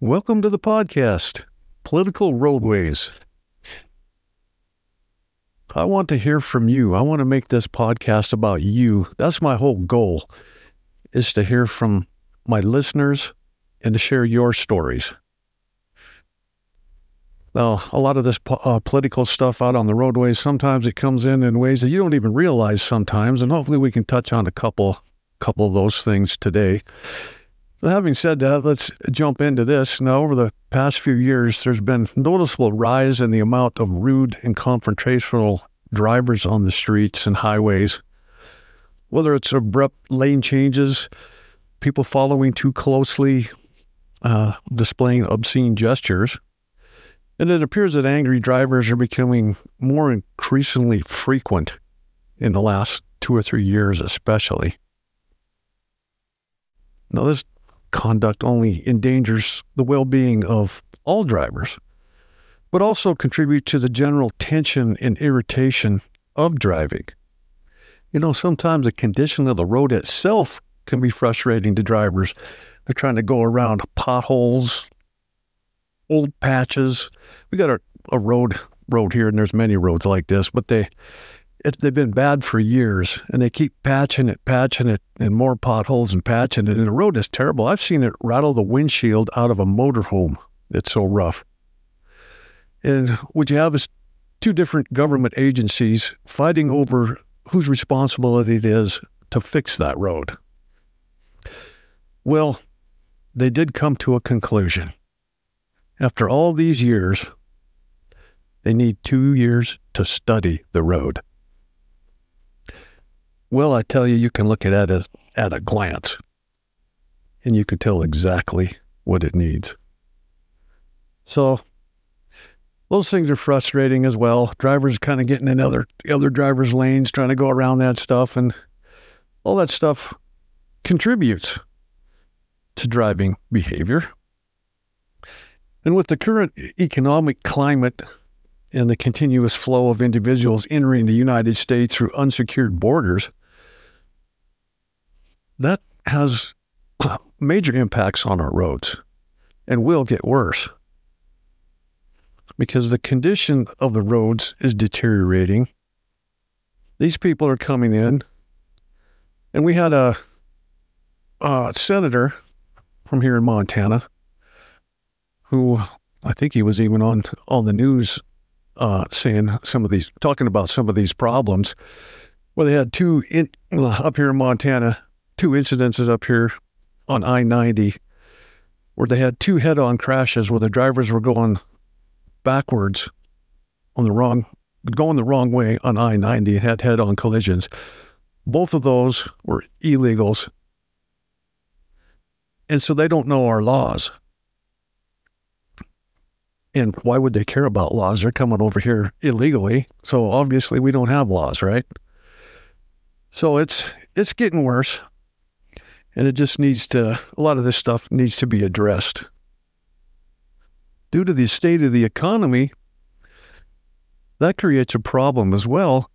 Welcome to the podcast, Political Roadways. I want to hear from you. I want to make this podcast about you. That's my whole goal is to hear from my listeners and to share your stories. Now, a lot of this uh, political stuff out on the roadways, sometimes it comes in in ways that you don't even realize sometimes, and hopefully we can touch on a couple couple of those things today. Having said that, let's jump into this. Now, over the past few years, there's been noticeable rise in the amount of rude and confrontational drivers on the streets and highways. Whether it's abrupt lane changes, people following too closely, uh, displaying obscene gestures, and it appears that angry drivers are becoming more increasingly frequent in the last two or three years, especially. Now, this conduct only endangers the well being of all drivers, but also contribute to the general tension and irritation of driving. You know, sometimes the condition of the road itself can be frustrating to drivers. They're trying to go around potholes, old patches. We got a, a road road here, and there's many roads like this, but they it, they've been bad for years, and they keep patching it, patching it, and more potholes and patching it. And the road is terrible. I've seen it rattle the windshield out of a motorhome. It's so rough. And what you have is two different government agencies fighting over whose responsibility it is to fix that road. Well, they did come to a conclusion. After all these years, they need two years to study the road. Well, I tell you, you can look at it at, a glance and you can tell exactly what it needs. So, those things are frustrating as well. Drivers kind of getting in other other drivers' lanes, trying to go around that stuff, and all that stuff contributes to driving behavior. And with the current economic climate and the continuous flow of individuals entering the United States through unsecured borders, that has major impacts on our roads and will get worse because the condition of the roads is deteriorating. These people are coming in, and we had a, a senator from here in Montana who I think he was even on on the news uh, saying some of these, talking about some of these problems, where they had two in, up here in Montana two incidences up here on I 90 where they had two head on crashes where the drivers were going backwards on the wrong, going the wrong way on I 90 and had head on collisions. Both of those were illegals. And so they don't know our laws. And why would they care about laws? They're coming over here illegally. So obviously we don't have laws, right? So it's it's getting worse. And it just needs to, a lot of this stuff needs to be addressed. Due to the state of the economy, that creates a problem as well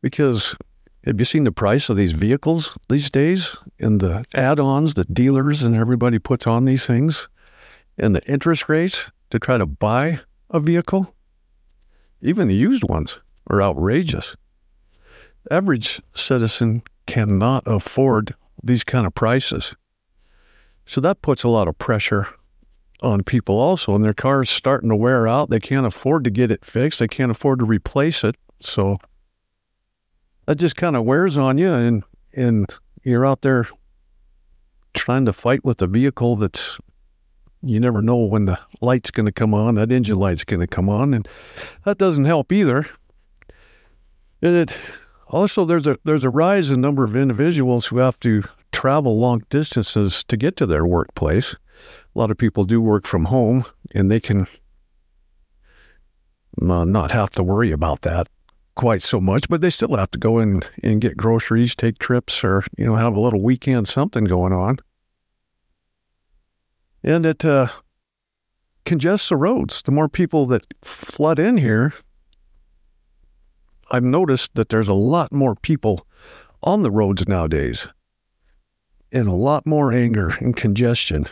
because have you seen the price of these vehicles these days and the add ons that dealers and everybody puts on these things and the interest rates to try to buy a vehicle? Even the used ones are outrageous. The average citizen cannot afford these kind of prices. So that puts a lot of pressure on people also, and their car's starting to wear out. They can't afford to get it fixed. They can't afford to replace it. So that just kind of wears on you, and and you're out there trying to fight with a vehicle that's you never know when the light's going to come on. That engine light's going to come on, and that doesn't help either. And it also, there's a there's a rise in number of individuals who have to travel long distances to get to their workplace. A lot of people do work from home, and they can uh, not have to worry about that quite so much, but they still have to go in and get groceries, take trips, or you know have a little weekend something going on, and it uh, congests the roads. The more people that flood in here, I've noticed that there's a lot more people on the roads nowadays and a lot more anger and congestion.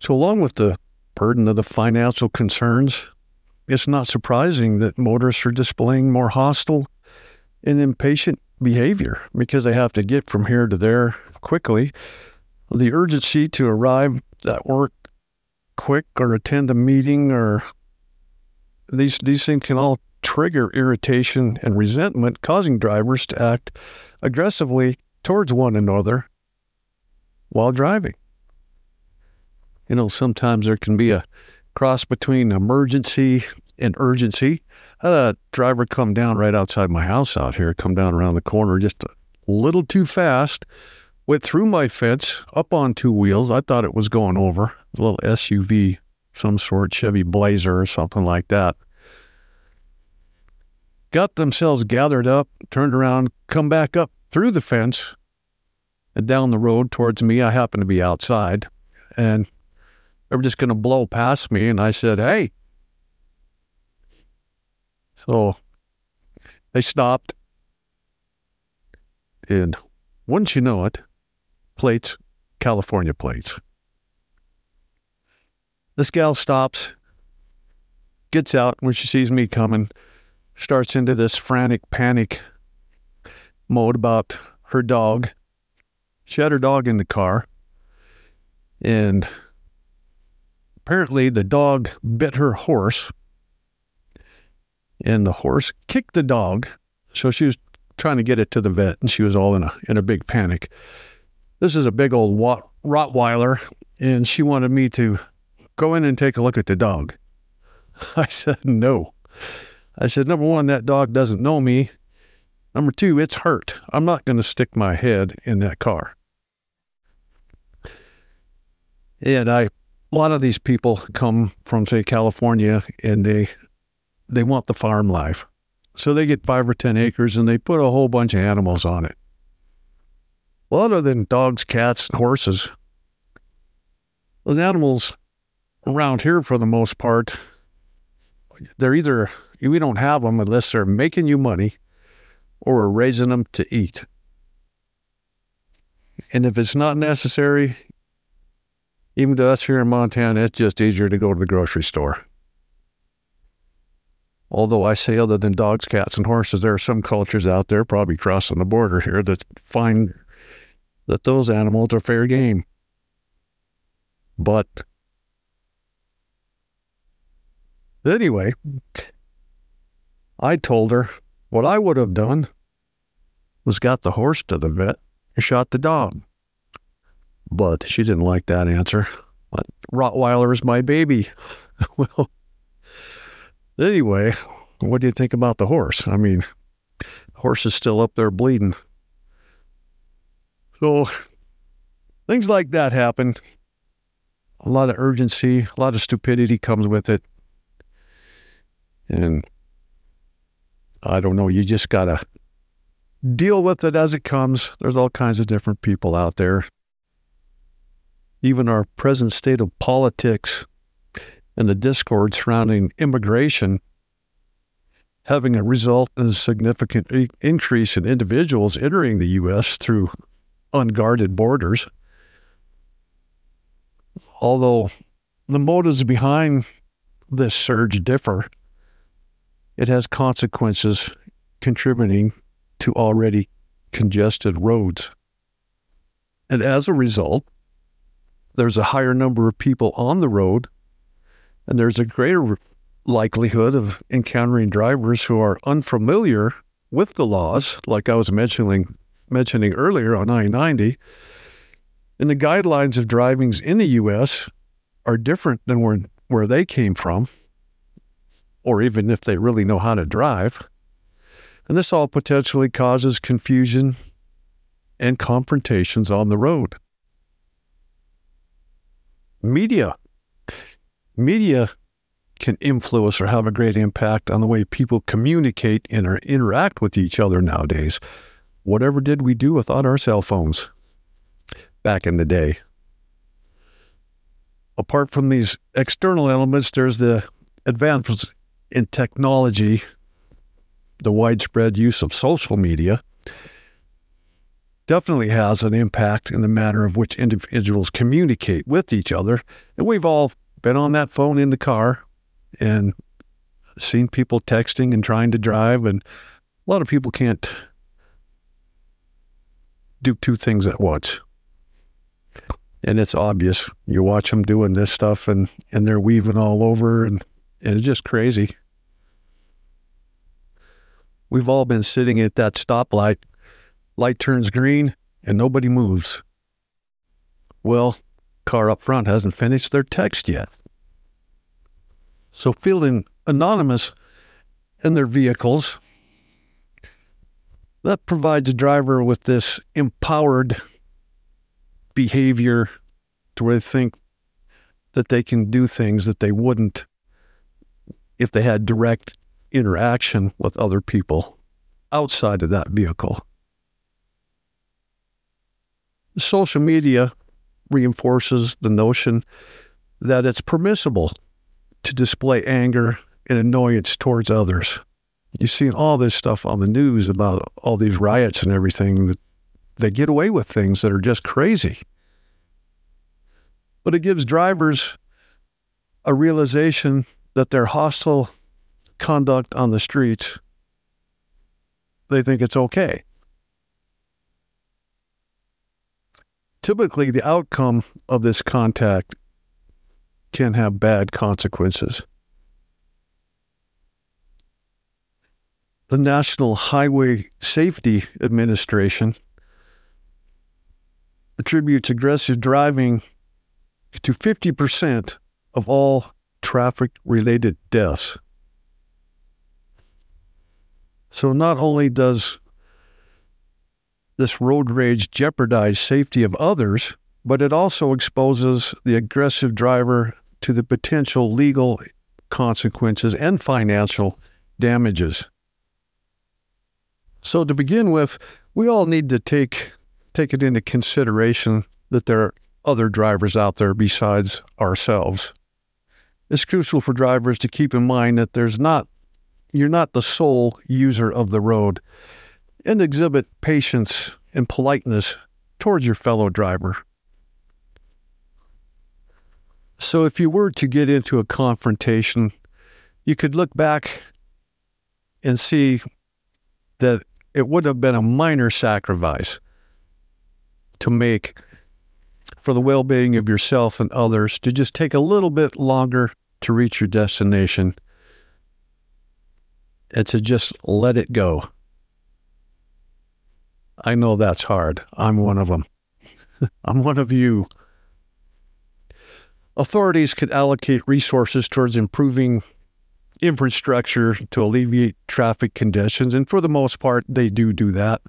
So, along with the burden of the financial concerns, it's not surprising that motorists are displaying more hostile and impatient behavior because they have to get from here to there quickly. The urgency to arrive at work quick or attend a meeting or these these things can all trigger irritation and resentment, causing drivers to act aggressively towards one another while driving. You know, sometimes there can be a cross between emergency and urgency. I had a driver come down right outside my house out here, come down around the corner just a little too fast, went through my fence, up on two wheels. I thought it was going over, a little SUV, some sort, Chevy Blazer or something like that. Got themselves gathered up, turned around, come back up through the fence and down the road towards me. I happened to be outside and they were just going to blow past me. And I said, Hey. So they stopped. And wouldn't you know it, plates, California plates. This gal stops, gets out when she sees me coming, starts into this frantic panic mode about her dog. She had her dog in the car, and apparently the dog bit her horse, and the horse kicked the dog. So she was trying to get it to the vet, and she was all in a in a big panic. This is a big old Rottweiler, and she wanted me to go in and take a look at the dog. I said no. I said number one, that dog doesn't know me. Number two, it's hurt. I'm not going to stick my head in that car. And I a lot of these people come from say California and they they want the farm life. So they get five or ten acres and they put a whole bunch of animals on it. Well, other than dogs, cats, and horses, those animals around here for the most part, they're either we don't have them unless they're making you money or we're raising them to eat. And if it's not necessary, even to us here in Montana, it's just easier to go to the grocery store. Although I say, other than dogs, cats, and horses, there are some cultures out there, probably crossing the border here, that find that those animals are fair game. But anyway, I told her what I would have done was got the horse to the vet and shot the dog. But she didn't like that answer. But Rottweiler is my baby. well, anyway, what do you think about the horse? I mean, horse is still up there bleeding. So things like that happen. A lot of urgency, a lot of stupidity comes with it. And I don't know, you just got to deal with it as it comes. There's all kinds of different people out there even our present state of politics and the discord surrounding immigration having a result in a significant increase in individuals entering the U.S. through unguarded borders. Although the motives behind this surge differ, it has consequences contributing to already congested roads. And as a result, there's a higher number of people on the road, and there's a greater likelihood of encountering drivers who are unfamiliar with the laws, like I was mentioning mentioning earlier on I-90. And the guidelines of drivings in the U.S. are different than where where they came from, or even if they really know how to drive. And this all potentially causes confusion and confrontations on the road media. Media can influence or have a great impact on the way people communicate and interact with each other nowadays. Whatever did we do without our cell phones back in the day? Apart from these external elements, there's the advances in technology, the widespread use of social media, definitely has an impact in the manner of which individuals communicate with each other. And we've all been on that phone in the car and seen people texting and trying to drive. And a lot of people can't do two things at once. And it's obvious. You watch them doing this stuff and, and they're weaving all over, and, it's just crazy. We've all been sitting at that stoplight light turns green, and nobody moves. Well, car up front hasn't finished their text yet. So feeling anonymous in their vehicles, that provides a driver with this empowered behavior to where they think that they can do things that they wouldn't if they had direct interaction with other people outside of that vehicle social media reinforces the notion that it's permissible to display anger and annoyance towards others. You've seen all this stuff on the news about all these riots and everything. They get away with things that are just crazy. But it gives drivers a realization that their hostile conduct on the streets, they think it's okay. typically the outcome of this contact can have bad consequences. The National Highway Safety Administration attributes aggressive driving to 50% of all traffic related deaths. So not only does this road rage jeopardize safety of others, but it also exposes the aggressive driver to the potential legal consequences and financial damages. So to begin with, we all need to take take it into consideration that there are other drivers out there besides ourselves. It's crucial for drivers to keep in mind that there's not you're not the sole user of the road and exhibit patience and politeness towards your fellow driver. So, if you were to get into a confrontation, you could look back and see that it would have been a minor sacrifice to make for the well being of yourself and others to just take a little bit longer to reach your destination and to just let it go. I know that's hard. I'm one of them. I'm one of you. Authorities could allocate resources towards improving infrastructure to alleviate traffic conditions, and for the most part, they do do that.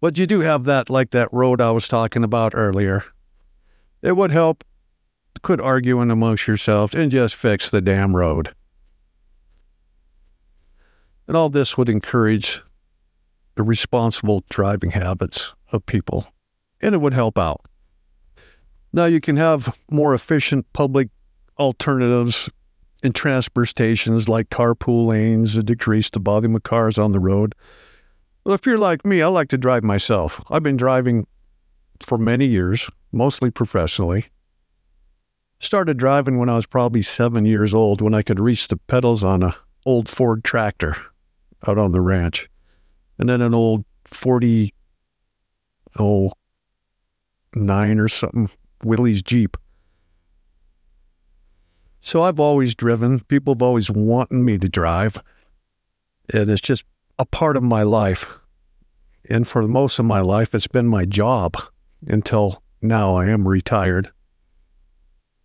But you do have that, like that road I was talking about earlier. It would help, quit arguing amongst yourselves, and just fix the damn road. And all this would encourage the responsible driving habits of people, and it would help out. Now, you can have more efficient public alternatives in transport stations like carpool lanes to decrease the volume of cars on the road. Well, if you're like me, I like to drive myself. I've been driving for many years, mostly professionally. Started driving when I was probably seven years old when I could reach the pedals on a old Ford tractor out on the ranch and then an old 40 oh nine or something Willys Jeep. So I've always driven. People have always wanted me to drive. And it's just a part of my life. And for most of my life, it's been my job until now I am retired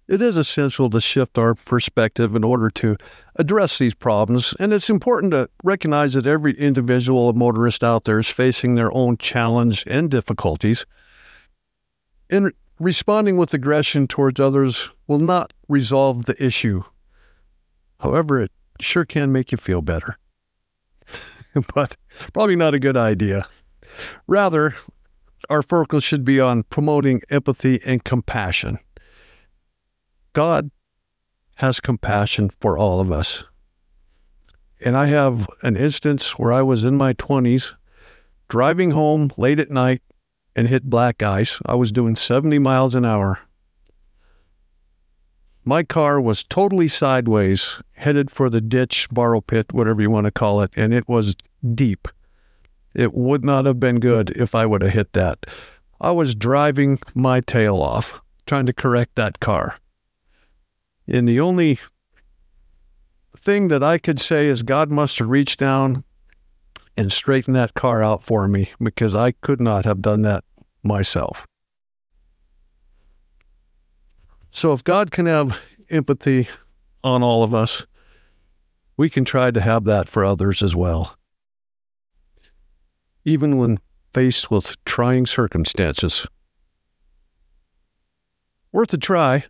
it is essential to shift our perspective in order to address these problems. And it's important to recognize that every individual motorist out there is facing their own challenge and difficulties. In responding with aggression towards others will not resolve the issue. However, it sure can make you feel better. but probably not a good idea. Rather, our focus should be on promoting empathy and compassion. God has compassion for all of us. And I have an instance where I was in my 20s driving home late at night and hit black ice. I was doing 70 miles an hour. My car was totally sideways, headed for the ditch, borrow pit, whatever you want to call it, and it was deep. It would not have been good if I would have hit that. I was driving my tail off, trying to correct that car. And the only thing that I could say is God must have reached down and straightened that car out for me because I could not have done that myself. So if God can have empathy on all of us, we can try to have that for others as well. Even when faced with trying circumstances. Worth a try.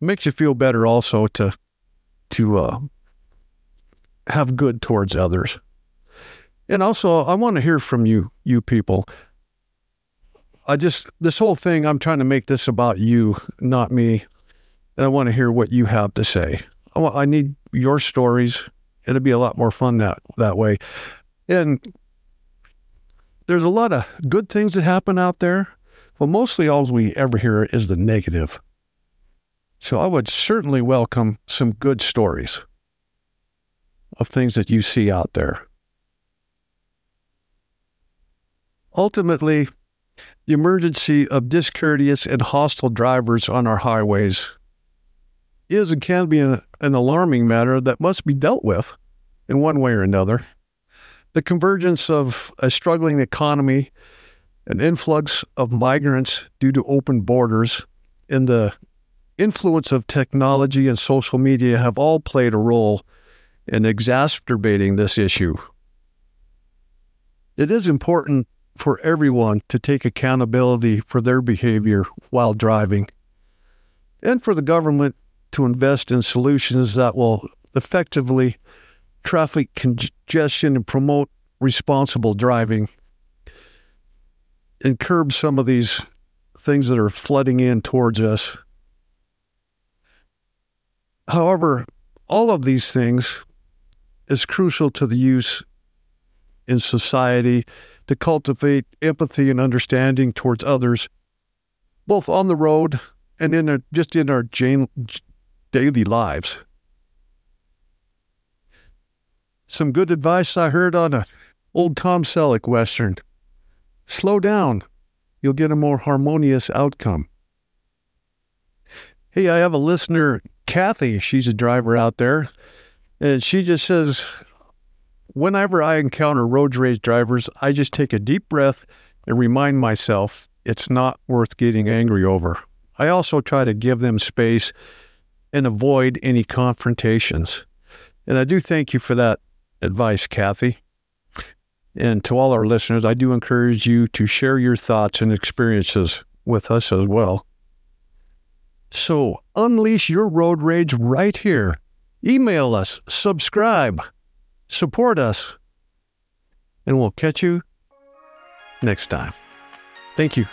Makes you feel better also to to uh, have good towards others. And also, I want to hear from you, you people. I just, this whole thing, I'm trying to make this about you, not me. And I want to hear what you have to say. I, want, I need your stories. It'll be a lot more fun that, that way. And there's a lot of good things that happen out there, but mostly all we ever hear is the negative. So I would certainly welcome some good stories of things that you see out there. Ultimately, the emergency of discourteous and hostile drivers on our highways is and can be an, an alarming matter that must be dealt with in one way or another. The convergence of a struggling economy, an influx of migrants due to open borders, and the influence of technology and social media have all played a role in exacerbating this issue. It is important for everyone to take accountability for their behavior while driving, and for the government to invest in solutions that will effectively traffic congestion and promote responsible driving and curb some of these things that are flooding in towards us. However, all of these things is crucial to the use in society to cultivate empathy and understanding towards others, both on the road and in our, just in our daily lives. Some good advice I heard on a old Tom Selleck western. Slow down. You'll get a more harmonious outcome. Hey, I have a listener, Kathy. She's a driver out there. And she just says, whenever I encounter road rage drivers, I just take a deep breath and remind myself it's not worth getting angry over. I also try to give them space and avoid any confrontations. And I do thank you for that advice, Kathy. And to all our listeners, I do encourage you to share your thoughts and experiences with us as well. So unleash your road rage right here. Email us, subscribe, support us, and we'll catch you next time. Thank you.